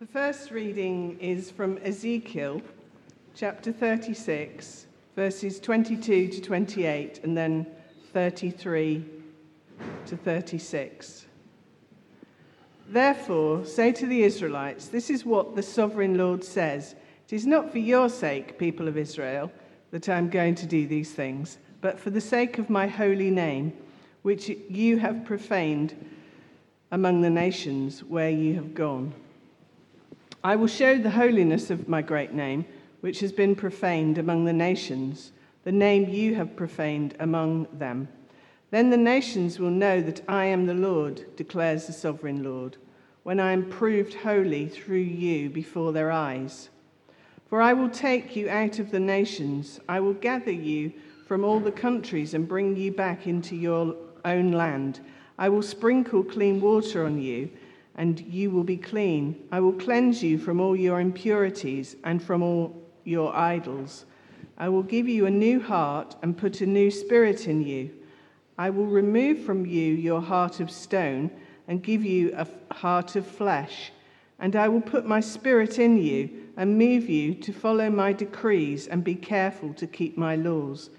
The first reading is from Ezekiel chapter 36, verses 22 to 28, and then 33 to 36. Therefore, say to the Israelites, This is what the sovereign Lord says It is not for your sake, people of Israel, that I am going to do these things, but for the sake of my holy name, which you have profaned among the nations where you have gone. I will show the holiness of my great name, which has been profaned among the nations, the name you have profaned among them. Then the nations will know that I am the Lord, declares the sovereign Lord, when I am proved holy through you before their eyes. For I will take you out of the nations, I will gather you from all the countries and bring you back into your own land. I will sprinkle clean water on you, and you will be clean. I will cleanse you from all your impurities and from all your idols. I will give you a new heart and put a new spirit in you. I will remove from you your heart of stone and give you a heart of flesh. And I will put my spirit in you and move you to follow my decrees and be careful to keep my laws.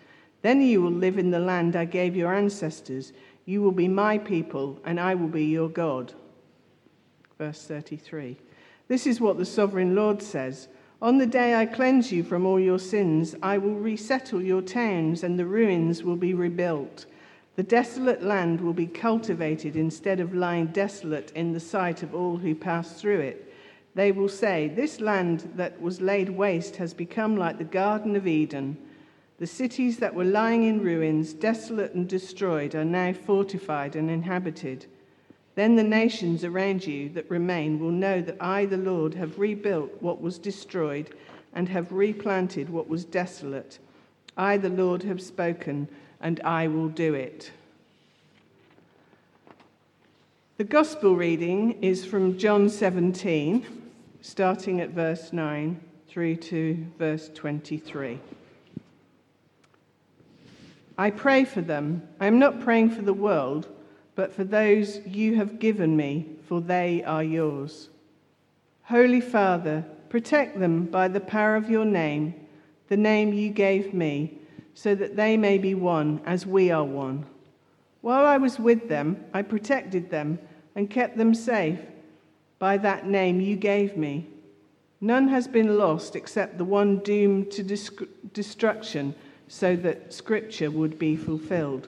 Then you will live in the land I gave your ancestors. You will be my people, and I will be your God. Verse 33. This is what the sovereign Lord says. On the day I cleanse you from all your sins, I will resettle your towns, and the ruins will be rebuilt. The desolate land will be cultivated instead of lying desolate in the sight of all who pass through it. They will say, This land that was laid waste has become like the Garden of Eden. The cities that were lying in ruins, desolate and destroyed, are now fortified and inhabited. Then the nations around you that remain will know that I, the Lord, have rebuilt what was destroyed and have replanted what was desolate. I, the Lord, have spoken and I will do it. The gospel reading is from John 17, starting at verse 9 through to verse 23. I pray for them. I am not praying for the world, but for those you have given me, for they are yours. Holy Father, protect them by the power of your name, the name you gave me so that they may be one as we are one. While I was with them, I protected them and kept them safe by that name you gave me. None has been lost except the one doomed to destruction, so that Scripture would be fulfilled.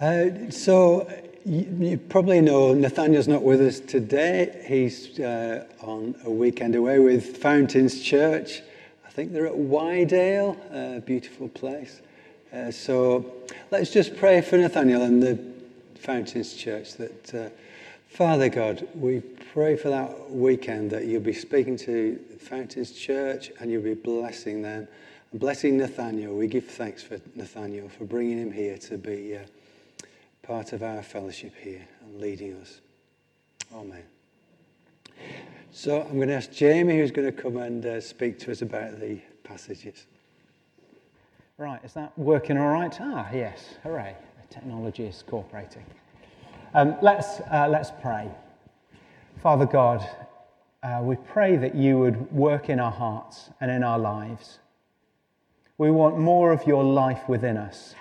Uh, so, you, you, probably know Nathaniel's not with us today. He's uh, on a weekend away with Fountains Church. I think they're at Wydale, a beautiful place. Uh, so let's just pray for Nathaniel and the Fountains Church that, uh, Father God, we pray for that weekend that you'll be speaking to Fountains Church and you'll be blessing them. Blessing Nathaniel, we give thanks for Nathaniel for bringing him here to be uh, part of our fellowship here and leading us. Amen. So I'm going to ask Jamie, who's going to come and uh, speak to us about the passages. Right, is that working all right? Ah, yes, hooray. The technology is cooperating. Um, let's, uh, let's pray. Father God, uh, we pray that you would work in our hearts and in our lives. We want more of your life within us.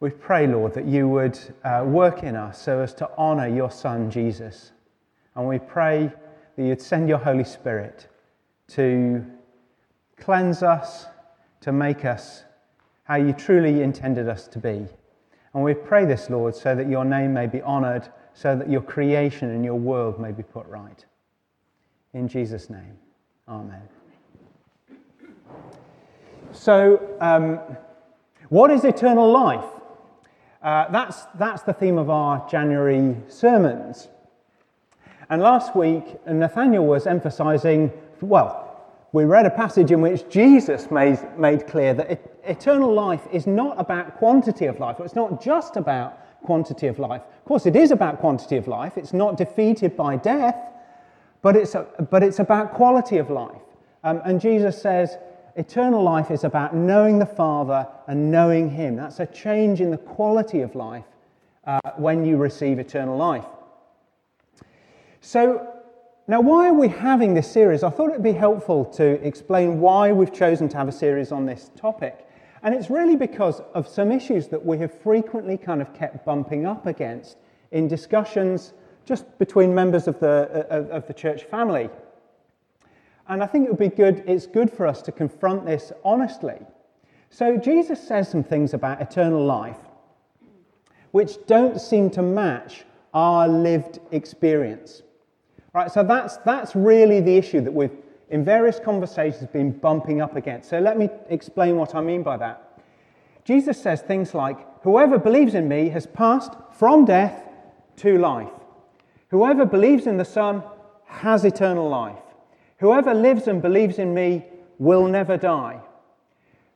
We pray, Lord, that you would uh, work in us so as to honour your Son, Jesus. And we pray that you'd send your Holy Spirit to cleanse us, to make us how you truly intended us to be. And we pray this, Lord, so that your name may be honoured, so that your creation and your world may be put right. In Jesus' name, Amen. So, um, what is eternal life? Uh, that's, that's the theme of our January sermons. And last week, Nathaniel was emphasizing, well, we read a passage in which Jesus made, made clear that eternal life is not about quantity of life. It's not just about quantity of life. Of course, it is about quantity of life. It's not defeated by death, but it's, a, but it's about quality of life. Um, and Jesus says, eternal life is about knowing the Father and knowing Him. That's a change in the quality of life uh, when you receive eternal life. So, now, why are we having this series? I thought it'd be helpful to explain why we've chosen to have a series on this topic. And it's really because of some issues that we have frequently kind of kept bumping up against in discussions just between members of the, of, of the church family. And I think it would be good, it's good for us to confront this honestly. So, Jesus says some things about eternal life which don't seem to match our lived experience. Right, so that's, that's really the issue that we've, in various conversations, been bumping up against. So let me explain what I mean by that. Jesus says things like, Whoever believes in me has passed from death to life. Whoever believes in the Son has eternal life. Whoever lives and believes in me will never die.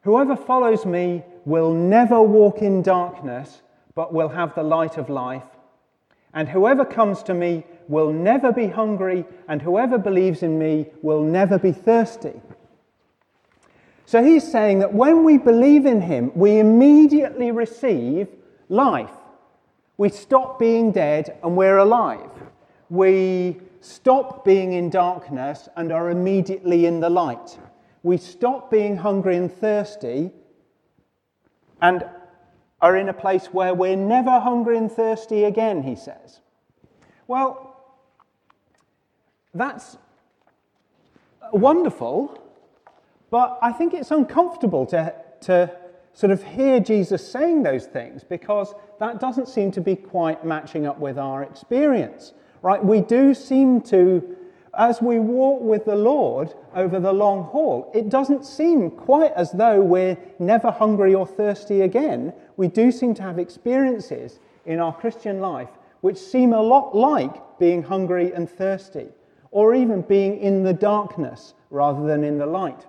Whoever follows me will never walk in darkness, but will have the light of life. And whoever comes to me will never be hungry, and whoever believes in me will never be thirsty. So he's saying that when we believe in him, we immediately receive life. We stop being dead and we're alive. We stop being in darkness and are immediately in the light. We stop being hungry and thirsty and are in a place where we're never hungry and thirsty again, he says. Well, that's wonderful, but I think it's uncomfortable to, to sort of hear Jesus saying those things because that doesn't seem to be quite matching up with our experience, right? We do seem to, as we walk with the Lord over the long haul, it doesn't seem quite as though we're never hungry or thirsty again. We do seem to have experiences in our Christian life which seem a lot like being hungry and thirsty or even being in the darkness rather than in the light.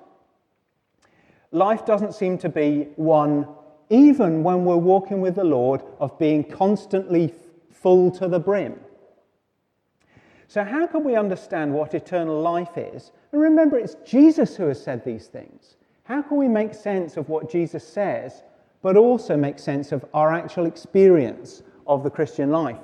Life doesn't seem to be one, even when we're walking with the Lord, of being constantly full to the brim. So, how can we understand what eternal life is? And remember, it's Jesus who has said these things. How can we make sense of what Jesus says, but also make sense of our actual experience of the Christian life?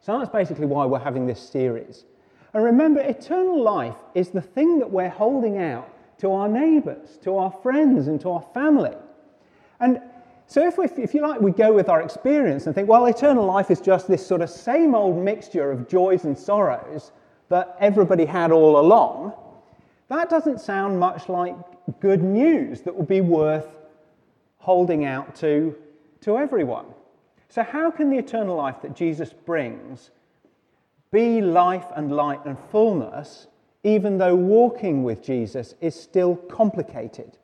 So, that's basically why we're having this series. And remember, eternal life is the thing that we're holding out to our neighbours, to our friends, and to our family. And so, if, we, if you like, we go with our experience and think, well, eternal life is just this sort of same old mixture of joys and sorrows that everybody had all along, that doesn't sound much like good news that would be worth holding out to, to everyone. So, how can the eternal life that Jesus brings be life and light and fullness, even though walking with Jesus is still complicated.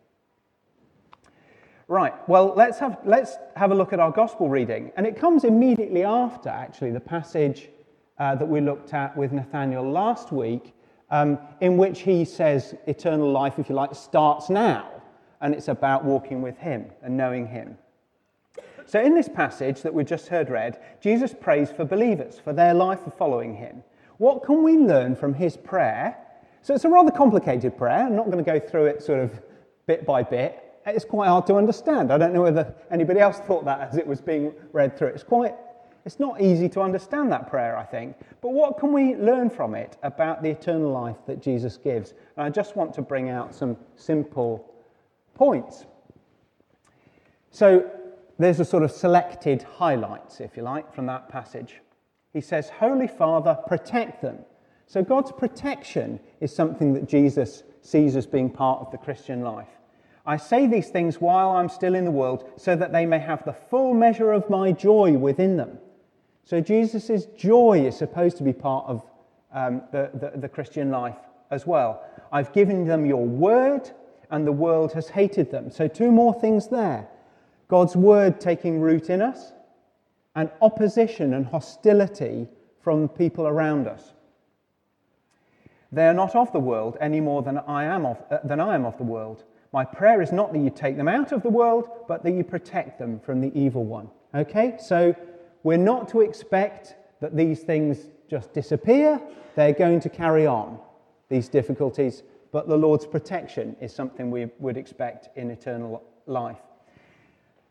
Right, well, let's have, let's have a look at our gospel reading. And it comes immediately after, actually, the passage uh, that we looked at with Nathaniel last week, um, in which he says eternal life, if you like, starts now. And it's about walking with him and knowing him. So, in this passage that we just heard read, Jesus prays for believers, for their life of following him. What can we learn from his prayer? So it's a rather complicated prayer. I'm not going to go through it sort of bit by bit. It's quite hard to understand. I don't know whether anybody else thought that as it was being read through. It's quite it's not easy to understand that prayer, I think. But what can we learn from it about the eternal life that Jesus gives? And I just want to bring out some simple points. So there's a sort of selected highlights, if you like, from that passage. He says, Holy Father, protect them. So God's protection is something that Jesus sees as being part of the Christian life. I say these things while I'm still in the world, so that they may have the full measure of my joy within them. So Jesus' joy is supposed to be part of um, the, the, the Christian life as well. I've given them your word, and the world has hated them. So, two more things there God's word taking root in us, and opposition and hostility from people around us. They are not of the world any more than I am of, uh, than I am of the world. My prayer is not that you take them out of the world, but that you protect them from the evil one. Okay? So we're not to expect that these things just disappear. They're going to carry on, these difficulties, but the Lord's protection is something we would expect in eternal life.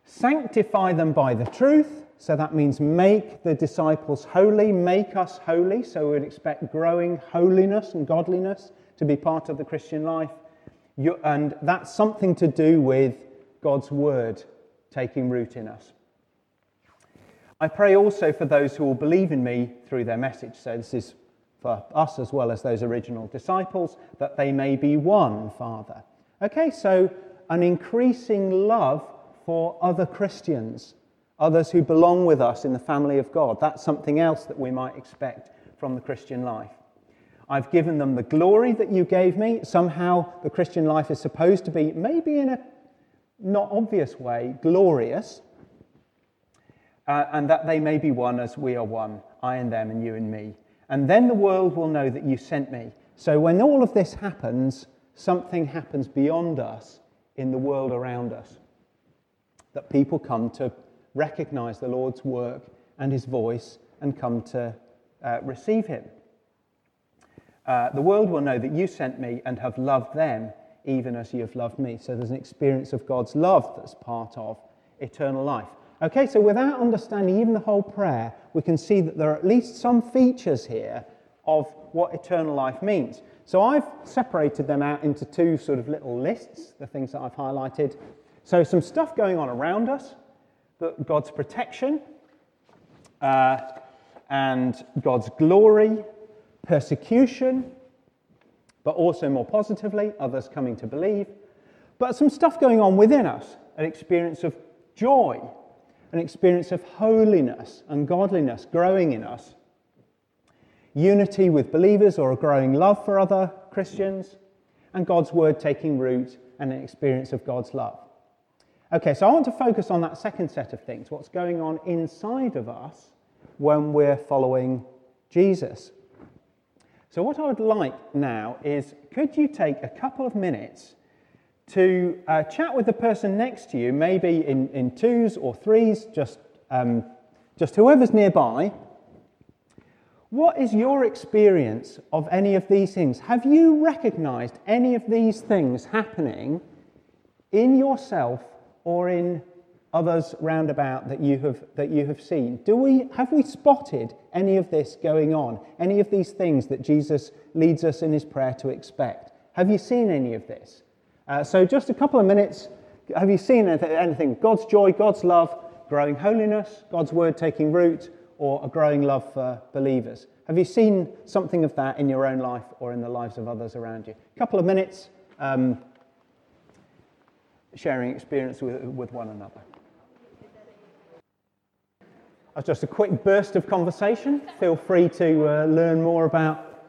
Sanctify them by the truth. So that means make the disciples holy, make us holy. So we'd expect growing holiness and godliness to be part of the Christian life. And that's something to do with God's word taking root in us. I pray also for those who will believe in me through their message. So this is for us as well as those original disciples, that they may be one, Father. Okay, so an increasing love for other Christians, others who belong with us in the family of God. That's something else that we might expect from the Christian life. I've given them the glory that you gave me. Somehow the Christian life is supposed to be, maybe in a not obvious way, glorious uh, and that they may be one as we are one, I and them, and you and me. And then the world will know that you sent me. So when all of this happens, something happens beyond us in the world around us. That people come to recognize the Lord's work and his voice and come to uh, receive him. Uh, the world will know that you sent me and have loved them even as you have loved me. So there's an experience of God's love that's part of eternal life. Okay, so without understanding even the whole prayer, we can see that there are at least some features here of what eternal life means. So I've separated them out into two sort of little lists, the things that I've highlighted. So some stuff going on around us, God's protection, uh, and God's glory, persecution, but also more positively, others coming to believe. But some stuff going on within us, an experience of joy an experience of holiness and godliness growing in us, unity with believers or a growing love for other Christians, and God's word taking root and an experience of God's love. Okay, so I want to focus on that second set of things what's going on inside of us when we're following Jesus. So, what I would like now is could you take a couple of minutes to uh, chat with the person next to you, maybe in, in twos or threes, just, um, just whoever's nearby. What is your experience of any of these things? Have you recognized any of these things happening in yourself or in others round about that you have, that you have seen? Do we, have we spotted any of this going on? Any of these things that Jesus leads us in his prayer to expect? Have you seen any of this? Uh, so, just a couple of minutes. Have you seen anything? God's joy, God's love, growing holiness, God's word taking root, or a growing love for believers? Have you seen something of that in your own life or in the lives of others around you? A couple of minutes um, sharing experience with, with one another. Just a quick burst of conversation. Feel free to uh, learn more about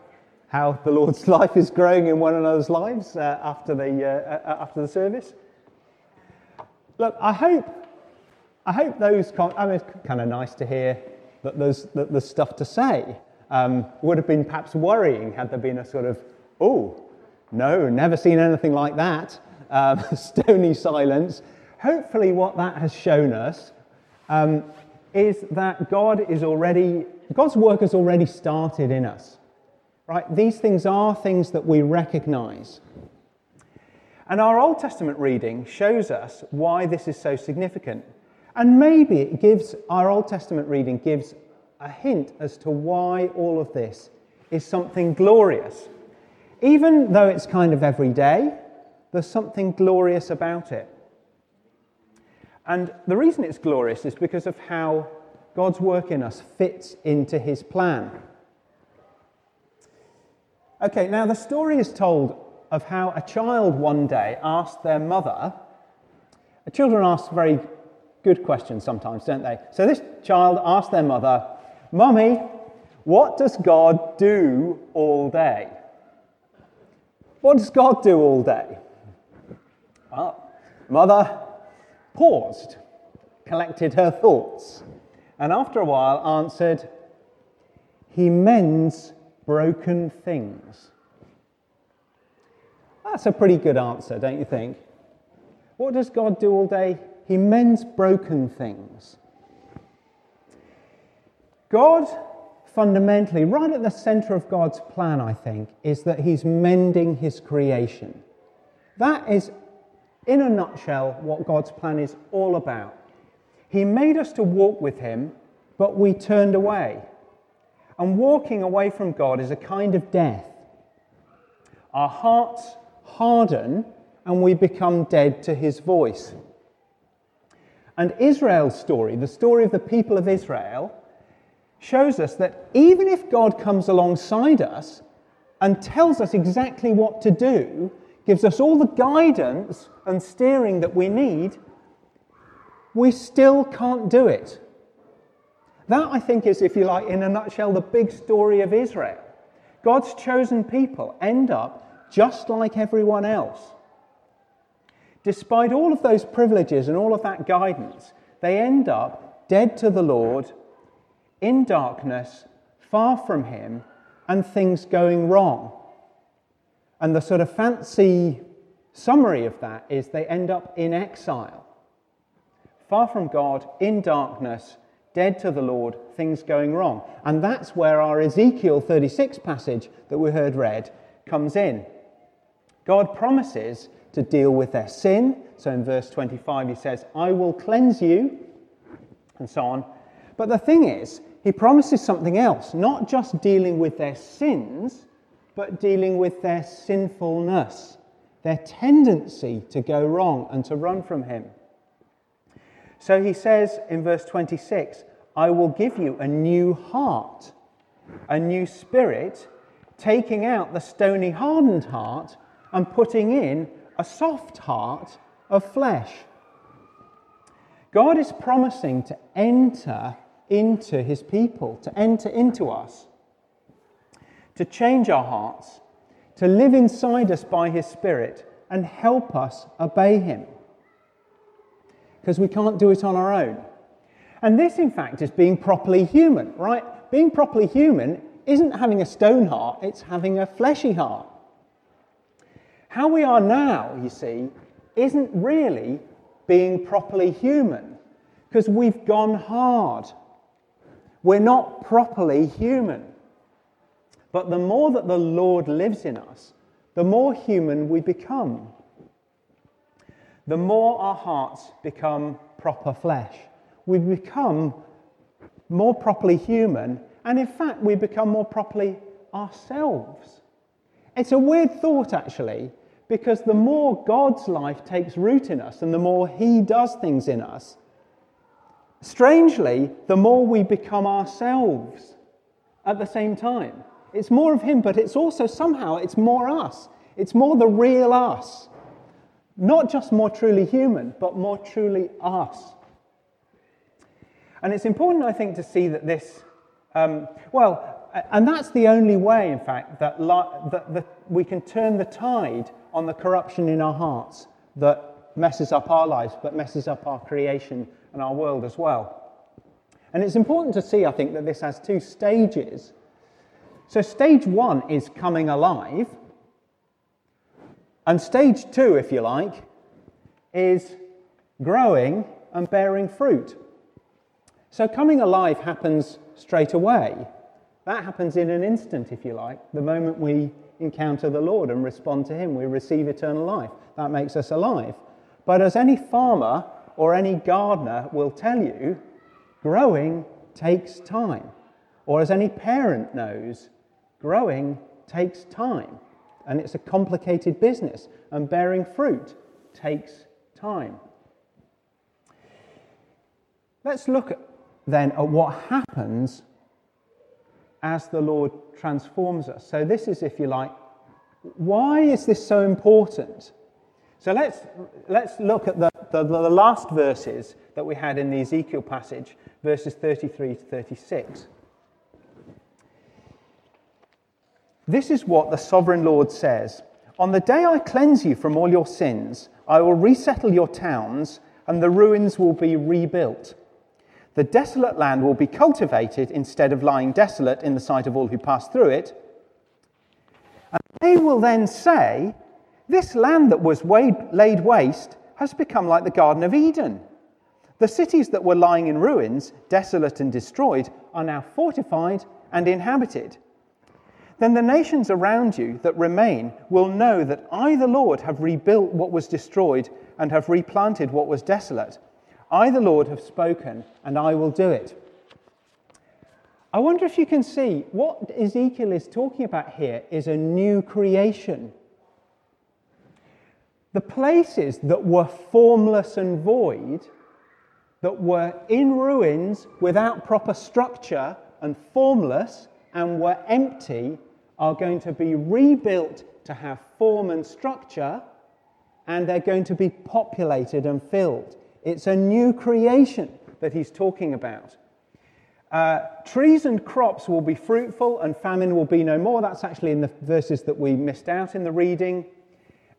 how the Lord's life is growing in one another's lives uh, after, the, uh, uh, after the service. Look, I hope, I hope those, I mean, it's kind of nice to hear that there's, that there's stuff to say. Um, would have been perhaps worrying had there been a sort of, oh, no, never seen anything like that, um, stony silence. Hopefully, what that has shown us um, is that God is already, God's work has already started in us. Right? These things are things that we recognize. And our Old Testament reading shows us why this is so significant. And maybe it gives, our Old Testament reading gives a hint as to why all of this is something glorious. Even though it's kind of everyday, there's something glorious about it. And the reason it's glorious is because of how God's work in us fits into his plan. Okay, now the story is told of how a child one day asked their mother, children ask very good questions sometimes, don't they? So this child asked their mother, Mummy, what does God do all day? What does God do all day? Well, mother paused, collected her thoughts, and after a while answered, He mends broken things. That's a pretty good answer, don't you think? What does God do all day? He mends broken things. God, fundamentally, right at the center of God's plan, I think, is that He's mending His creation. That is, in a nutshell, what God's plan is all about. He made us to walk with Him, but we turned away. And walking away from God is a kind of death. Our hearts harden and we become dead to His voice. And Israel's story, the story of the people of Israel, shows us that even if God comes alongside us and tells us exactly what to do, gives us all the guidance and steering that we need, we still can't do it. That, I think, is, if you like, in a nutshell, the big story of Israel. God's chosen people end up just like everyone else. Despite all of those privileges and all of that guidance, they end up dead to the Lord, in darkness, far from Him, and things going wrong. And the sort of fancy summary of that is they end up in exile, far from God, in darkness, dead to the Lord, things going wrong. And that's where our Ezekiel 36 passage that we heard read comes in. God promises to deal with their sin. So in verse 25, he says, I will cleanse you, and so on. But the thing is, he promises something else, not just dealing with their sins, but dealing with their sinfulness, their tendency to go wrong and to run from him. So he says in verse 26, I will give you a new heart, a new spirit, taking out the stony, hardened heart and putting in a soft heart of flesh. God is promising to enter into his people, to enter into us, to change our hearts, to live inside us by his Spirit and help us obey him. Because we can't do it on our own. And this, in fact, is being properly human, right? Being properly human isn't having a stone heart, it's having a fleshy heart. How we are now, you see, isn't really being properly human because we've gone hard. We're not properly human. But the more that the Lord lives in us, the more human we become. The more our hearts become proper flesh. We become more properly human, and in fact, we become more properly ourselves. It's a weird thought, actually, because the more God's life takes root in us and the more He does things in us, strangely, the more we become ourselves at the same time. It's more of Him, but it's also somehow it's more us. It's more the real us. Not just more truly human, but more truly us. And it's important, I think, to see that this, um, well, and that's the only way, in fact, that, that, that we can turn the tide on the corruption in our hearts that messes up our lives, but messes up our creation and our world as well. And it's important to see, I think, that this has two stages. So, stage one is coming alive, and stage two, if you like, is growing and bearing fruit. So, coming alive happens straight away. That happens in an instant, if you like, the moment we encounter the Lord and respond to Him. We receive eternal life. That makes us alive. But as any farmer or any gardener will tell you, growing takes time. Or as any parent knows, growing takes time. And it's a complicated business, and bearing fruit takes time. Let's look then at what happens as the Lord transforms us. So, this is, if you like, why is this so important? So, let's, let's look at the, the, the last verses that we had in the Ezekiel passage, verses 33 to 36. This is what the sovereign Lord says On the day I cleanse you from all your sins, I will resettle your towns, and the ruins will be rebuilt. The desolate land will be cultivated instead of lying desolate in the sight of all who pass through it. And they will then say, This land that was laid waste has become like the Garden of Eden. The cities that were lying in ruins, desolate and destroyed, are now fortified and inhabited. Then the nations around you that remain will know that I, the Lord, have rebuilt what was destroyed and have replanted what was desolate. I, the Lord, have spoken, and I will do it. I wonder if you can see what Ezekiel is talking about here is a new creation. The places that were formless and void, that were in ruins without proper structure and formless and were empty, are going to be rebuilt to have form and structure, and they're going to be populated and filled. It's a new creation that he's talking about. Uh, trees and crops will be fruitful and famine will be no more. That's actually in the verses that we missed out in the reading.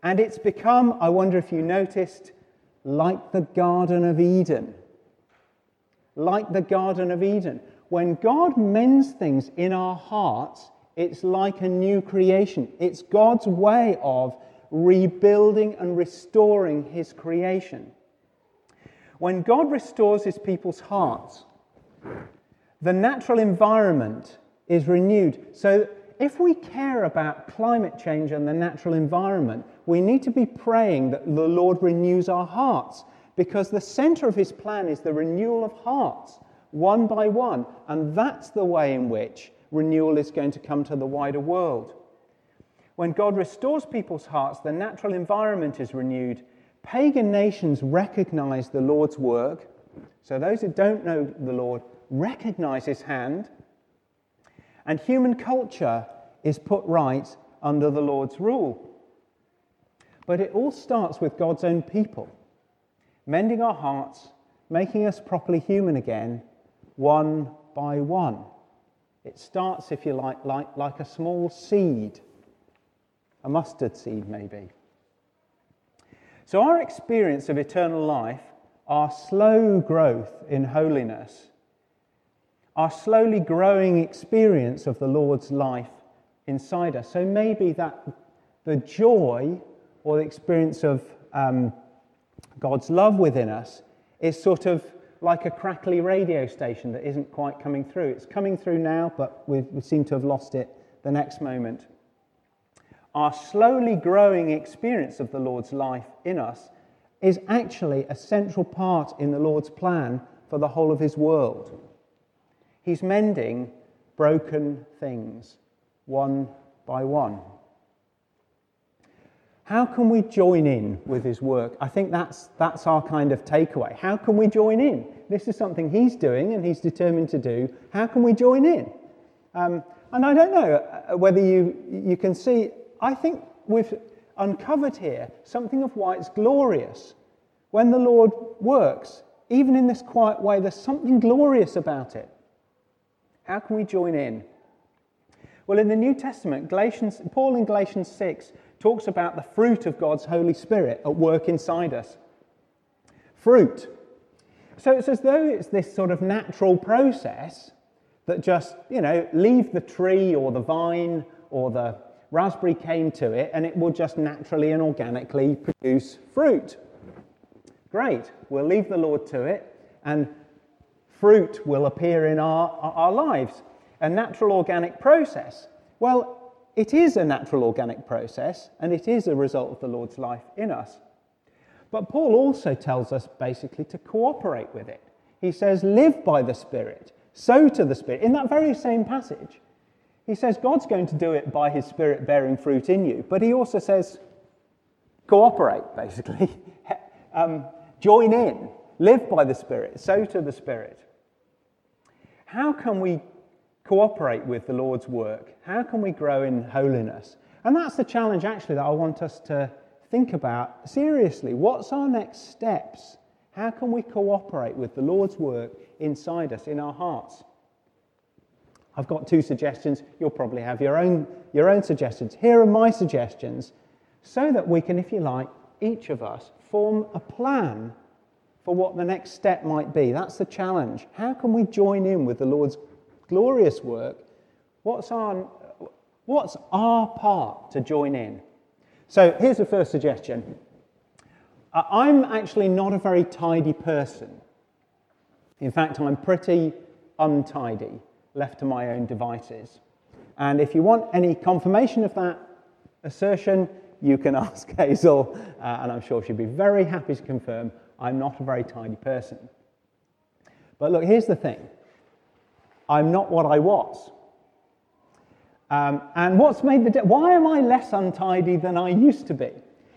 And it's become, I wonder if you noticed, like the Garden of Eden. Like the Garden of Eden. When God mends things in our hearts, it's like a new creation. It's God's way of rebuilding and restoring his creation. When God restores his people's hearts, the natural environment is renewed. So, if we care about climate change and the natural environment, we need to be praying that the Lord renews our hearts because the center of his plan is the renewal of hearts, one by one. And that's the way in which renewal is going to come to the wider world. When God restores people's hearts, the natural environment is renewed Pagan nations recognize the Lord's work. So those who don't know the Lord recognize his hand. And human culture is put right under the Lord's rule. But it all starts with God's own people, mending our hearts, making us properly human again, one by one. It starts, if you like, like, like a small seed, a mustard seed maybe. So, our experience of eternal life, our slow growth in holiness, our slowly growing experience of the Lord's life inside us. So, maybe that the joy or the experience of um, God's love within us is sort of like a crackly radio station that isn't quite coming through. It's coming through now, but we seem to have lost it the next moment our slowly growing experience of the Lord's life in us is actually a central part in the Lord's plan for the whole of his world. He's mending broken things one by one. How can we join in with his work? I think that's, that's our kind of takeaway. How can we join in? This is something he's doing and he's determined to do. How can we join in? Um, and I don't know uh, whether you, you can see I think we've uncovered here something of why it's glorious. When the Lord works, even in this quiet way, there's something glorious about it. How can we join in? Well, in the New Testament, Galatians, Paul in Galatians 6 talks about the fruit of God's Holy Spirit at work inside us. Fruit. So it's as though it's this sort of natural process that just, you know, leave the tree or the vine or the raspberry cane to it and it will just naturally and organically produce fruit. Great, we'll leave the Lord to it and fruit will appear in our, our lives. a natural organic process. Well, it is a natural organic process, and it is a result of the Lord's life in us. But Paul also tells us basically to cooperate with it. He says, live by the Spirit, sow to the Spirit. In that very same passage, he says God's going to do it by his Spirit bearing fruit in you. But he also says, cooperate, basically. um, join in, live by the Spirit, sow to the Spirit. How can we cooperate with the Lord's work? How can we grow in holiness? And that's the challenge, actually, that I want us to think about seriously. What's our next steps? How can we cooperate with the Lord's work inside us, in our hearts? I've got two suggestions. You'll probably have your own, your own suggestions. Here are my suggestions so that we can, if you like, each of us form a plan for what the next step might be. That's the challenge. How can we join in with the Lord's glorious work? What's our, what's our part to join in? So here's the first suggestion. I'm actually not a very tidy person. In fact, I'm pretty untidy, left to my own devices. And if you want any confirmation of that assertion, you can ask Hazel, uh, and I'm sure she'd be very happy to confirm I'm not a very tidy person. But look, here's the thing I'm not what I was. Um, and what's made the di- why am I less untidy than I used to be?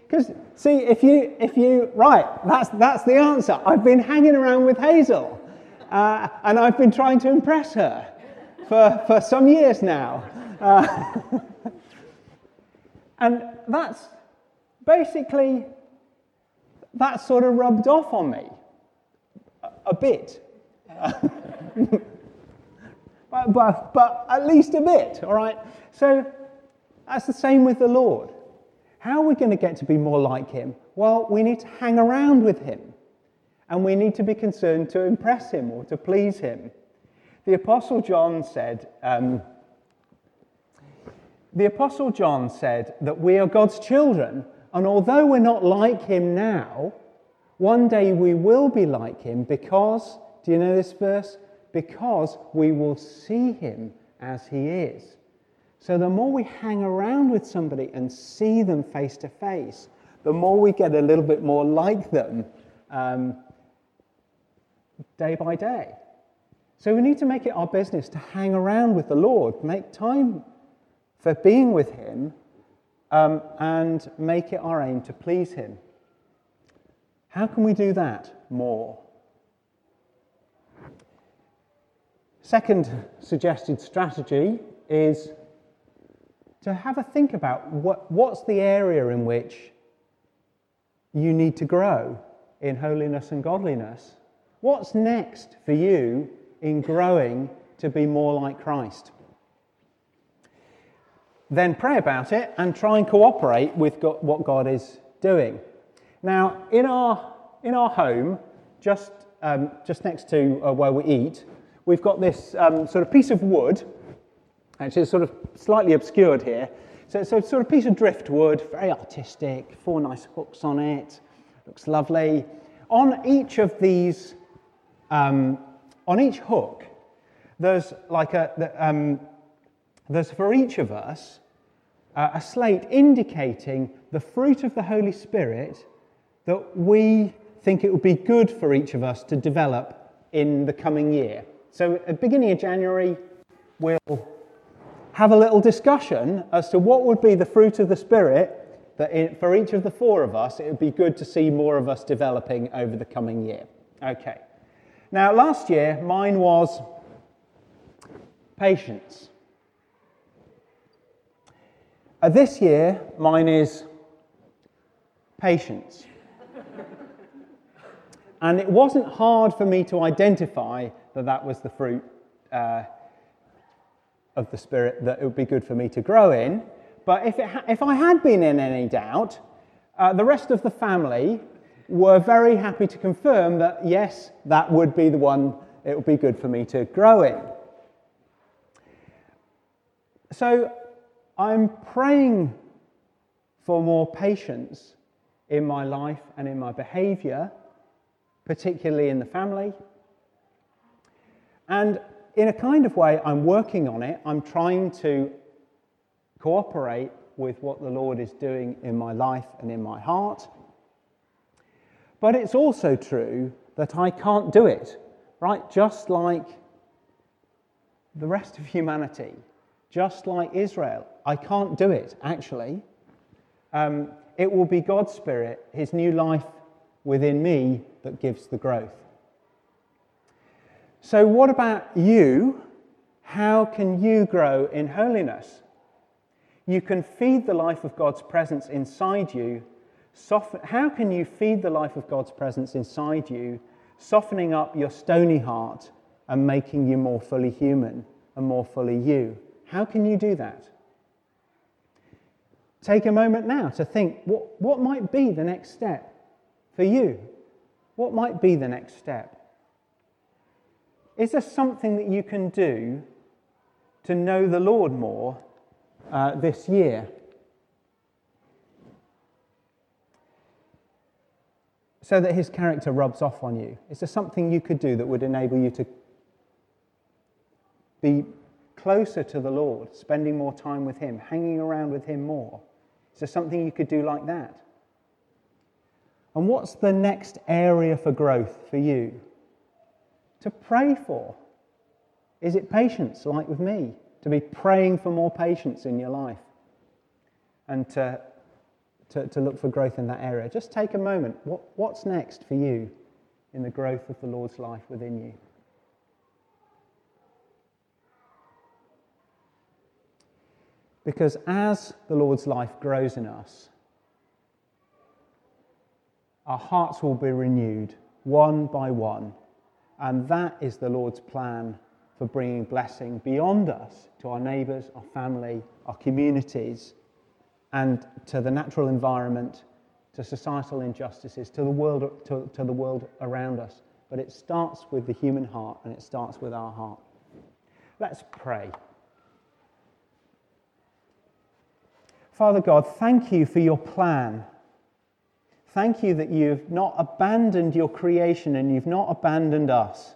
Because see, if you if you right, that's that's the answer. I've been hanging around with Hazel, uh, and I've been trying to impress her for for some years now. Uh, and that's basically that sort of rubbed off on me a, a bit. but, but, but at least a bit, all right? So that's the same with the Lord. How are we going to get to be more like him? Well, we need to hang around with him. And we need to be concerned to impress him or to please him. The Apostle John said, um, the Apostle John said that we are God's children, and although we're not like him now, one day we will be like him because, do you know this verse? Because we will see him as he is. So the more we hang around with somebody and see them face to face, the more we get a little bit more like them um, day by day. So we need to make it our business to hang around with the Lord, make time for being with Him um, and make it our aim to please Him. How can we do that more? Second suggested strategy is to have a think about what, what's the area in which you need to grow in holiness and godliness. What's next for you in growing to be more like Christ? then pray about it and try and cooperate with God, what God is doing. Now, in our, in our home, just, um, just next to uh, where we eat, we've got this um, sort of piece of wood, which is sort of slightly obscured here. So it's a sort of piece of driftwood, very artistic, four nice hooks on it, looks lovely. On each of these, um, on each hook, there's like a, the, um, there's for each of us uh, a slate indicating the fruit of the Holy Spirit that we think it would be good for each of us to develop in the coming year. So, at the beginning of January, we'll have a little discussion as to what would be the fruit of the Spirit that in, for each of the four of us, it would be good to see more of us developing over the coming year. Okay. Now, last year, mine was patience. Uh, this year, mine is patience. and it wasn't hard for me to identify that that was the fruit uh, of the Spirit that it would be good for me to grow in. But if, ha- if I had been in any doubt, uh, the rest of the family were very happy to confirm that yes, that would be the one it would be good for me to grow in. So I'm praying for more patience in my life and in my behavior, particularly in the family. And in a kind of way, I'm working on it. I'm trying to cooperate with what the Lord is doing in my life and in my heart. But it's also true that I can't do it, right? Just like the rest of humanity, just like Israel. I can't do it, actually. Um, it will be God's Spirit, His new life within me, that gives the growth. So, what about you? How can you grow in holiness? You can feed the life of God's presence inside you. Soften, how can you feed the life of God's presence inside you, softening up your stony heart and making you more fully human and more fully you? How can you do that? Take a moment now to think what, what might be the next step for you? What might be the next step? Is there something that you can do to know the Lord more uh, this year? So that his character rubs off on you? Is there something you could do that would enable you to be closer to the Lord, spending more time with him, hanging around with him more? Is there something you could do like that? And what's the next area for growth for you? To pray for? Is it patience, like with me? To be praying for more patience in your life and to, to, to look for growth in that area. Just take a moment. What, what's next for you in the growth of the Lord's life within you? Because as the Lord's life grows in us, our hearts will be renewed one by one and that is the Lord's plan for bringing blessing beyond us to our neighbours, our family, our communities, and to the natural environment, to societal injustices, to the world, to, to the world around us. But it starts with the human heart and it starts with our heart. Let's pray. Father God, thank you for your plan Thank you that you've not abandoned your creation and you've not abandoned us.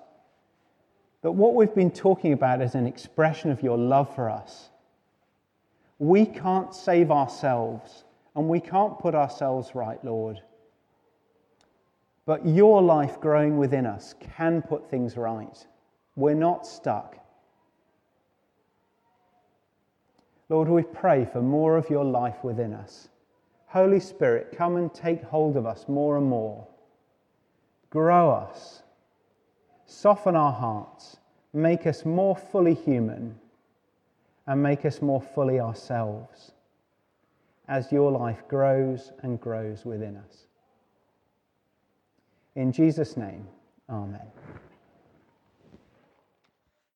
But what we've been talking about is an expression of your love for us. We can't save ourselves and we can't put ourselves right, Lord. But your life growing within us can put things right. We're not stuck. Lord, we pray for more of your life within us. Holy Spirit, come and take hold of us more and more. Grow us, soften our hearts, make us more fully human, and make us more fully ourselves as your life grows and grows within us. In Jesus' name, Amen.